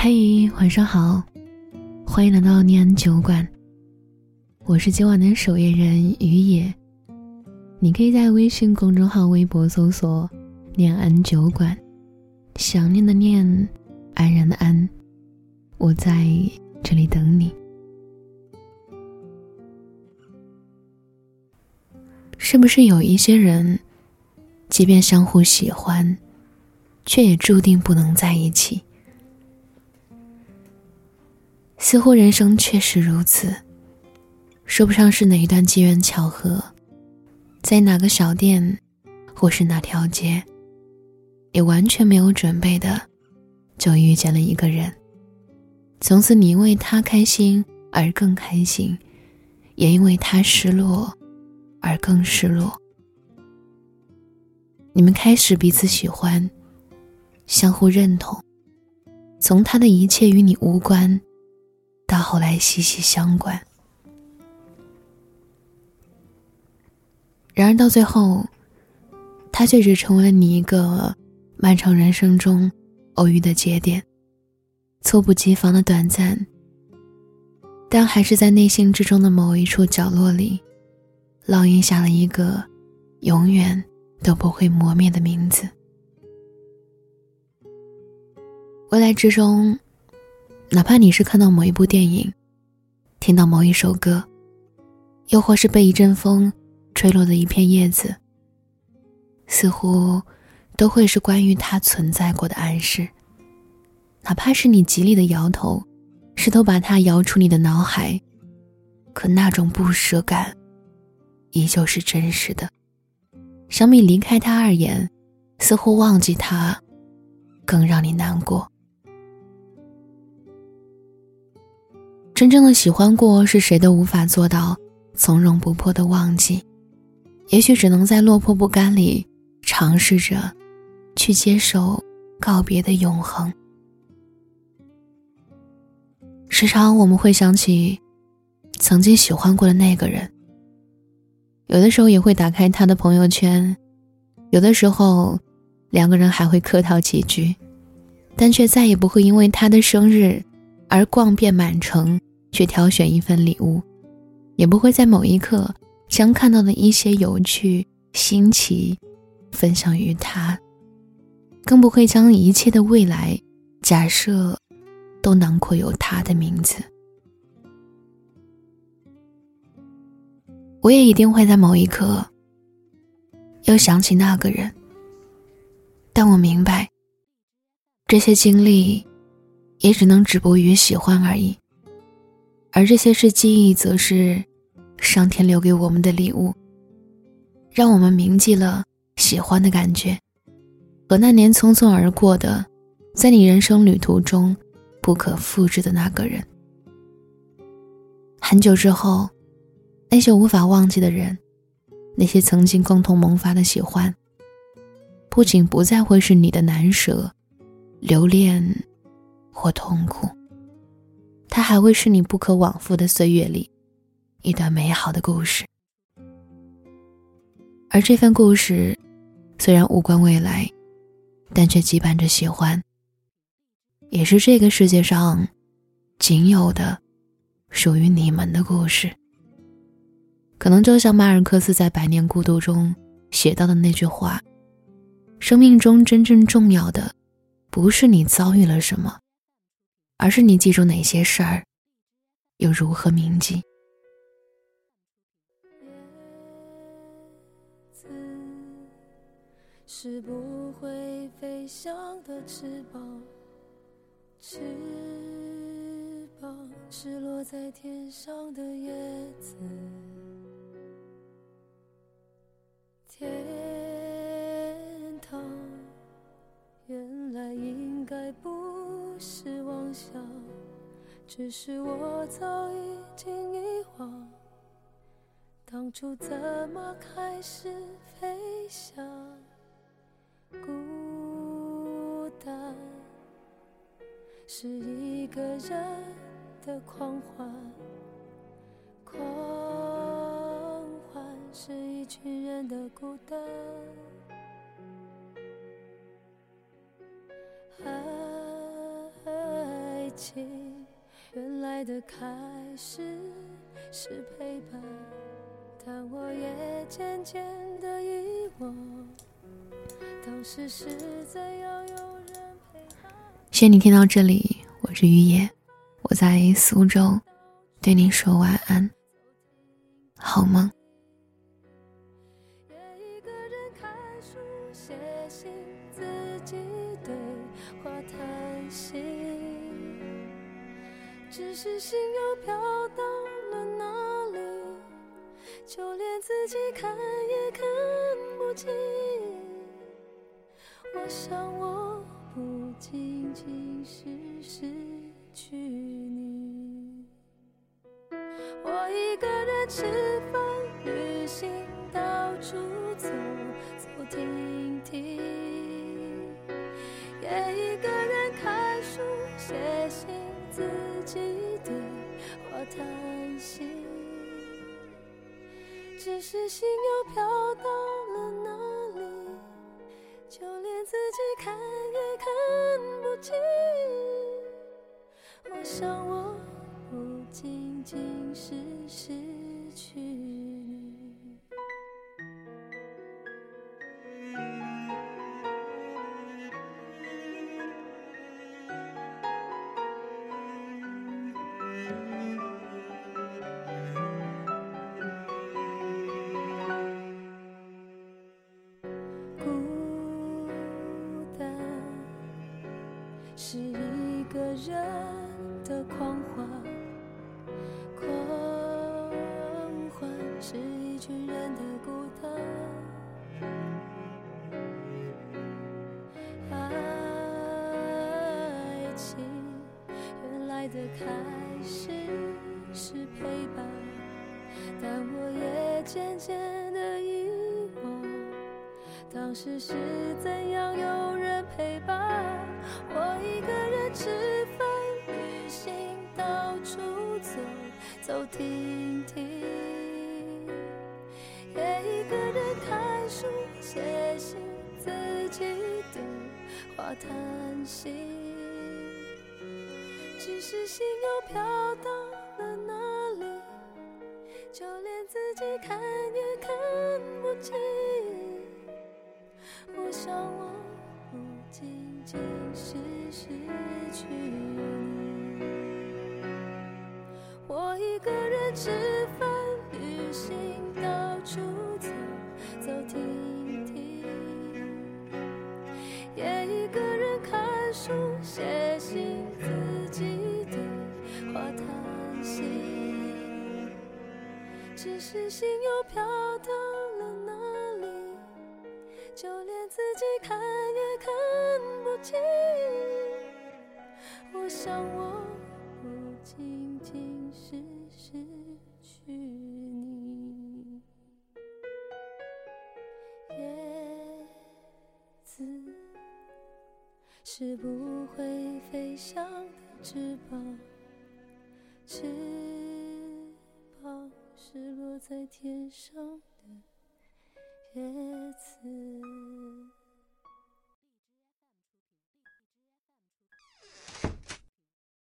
嘿，晚上好，欢迎来到念安酒馆。我是今晚的守夜人于野，你可以在微信公众号、微博搜索“念安酒馆”，想念的念，安然的安，我在这里等你。是不是有一些人，即便相互喜欢，却也注定不能在一起？似乎人生确实如此，说不上是哪一段机缘巧合，在哪个小店，或是哪条街，也完全没有准备的，就遇见了一个人。从此，你因为他开心而更开心，也因为他失落。而更失落。你们开始彼此喜欢，相互认同，从他的一切与你无关，到后来息息相关。然而到最后，他却只成为了你一个漫长人生中偶遇的节点，猝不及防的短暂，但还是在内心之中的某一处角落里。烙印下了一个永远都不会磨灭的名字。未来之中，哪怕你是看到某一部电影，听到某一首歌，又或是被一阵风吹落的一片叶子，似乎都会是关于它存在过的暗示。哪怕是你极力的摇头，试图把它摇出你的脑海，可那种不舍感。依旧是真实的，相比离开他而言，似乎忘记他，更让你难过。真正的喜欢过，是谁都无法做到从容不迫的忘记，也许只能在落魄不甘里尝试着，去接受告别的永恒。时常我们会想起，曾经喜欢过的那个人。有的时候也会打开他的朋友圈，有的时候两个人还会客套几句，但却再也不会因为他的生日而逛遍满城去挑选一份礼物，也不会在某一刻将看到的一些有趣新奇分享于他，更不会将一切的未来假设都囊括有他的名字。我也一定会在某一刻，又想起那个人。但我明白，这些经历，也只能止步于喜欢而已。而这些是记忆，则是上天留给我们的礼物，让我们铭记了喜欢的感觉，和那年匆匆而过的，在你人生旅途中不可复制的那个人。很久之后。那些无法忘记的人，那些曾经共同萌发的喜欢，不仅不再会是你的难舍、留恋或痛苦，还会是你不可往复的岁月里一段美好的故事。而这份故事，虽然无关未来，但却羁绊着喜欢，也是这个世界上仅有的属于你们的故事。可能就像马尔克斯在《百年孤独》中写到的那句话：“生命中真正重要的，不是你遭遇了什么，而是你记住哪些事儿，又如何铭记。”是不会飞翔的翅膀，翅膀是落在天上的叶子。天堂，原来应该不是，只是我早已经遗忘，当初怎么开始飞翔？孤单是一个人的狂欢。狂欢是一群人的孤单，爱情，原来的开始是陪伴，但我也渐渐的遗忘，当时是怎样有人陪伴。谢谢你听到这里，我是雨野，我在苏州，对你说晚安，好梦。只是心又飘到了哪里，就连自己看也看不清。我想我不仅仅是失去你，我一个人吃饭、旅行、到处走走停停，自己对话叹息，只是心又飘到了哪里，就连自己看也看不清。我想我不仅仅是失去。狂欢，狂欢是一群人的孤单。爱情原来的开始是陪伴，但我也渐渐的遗忘，当时是怎样有人陪伴。我一个人吃饭、旅行、到处走走停停，也一个人看书、写信、自己对话叹息，只是心又飘到了哪里，就连自己看也看不清。我想我不仅仅是失去吃饭、旅行、到处走走停停，也一个人看书、写信、自己对话叹息，只是心又飘到了哪里。就连自己看也看不清，我想我像的翅膀，翅膀是落在天上。的。叶子。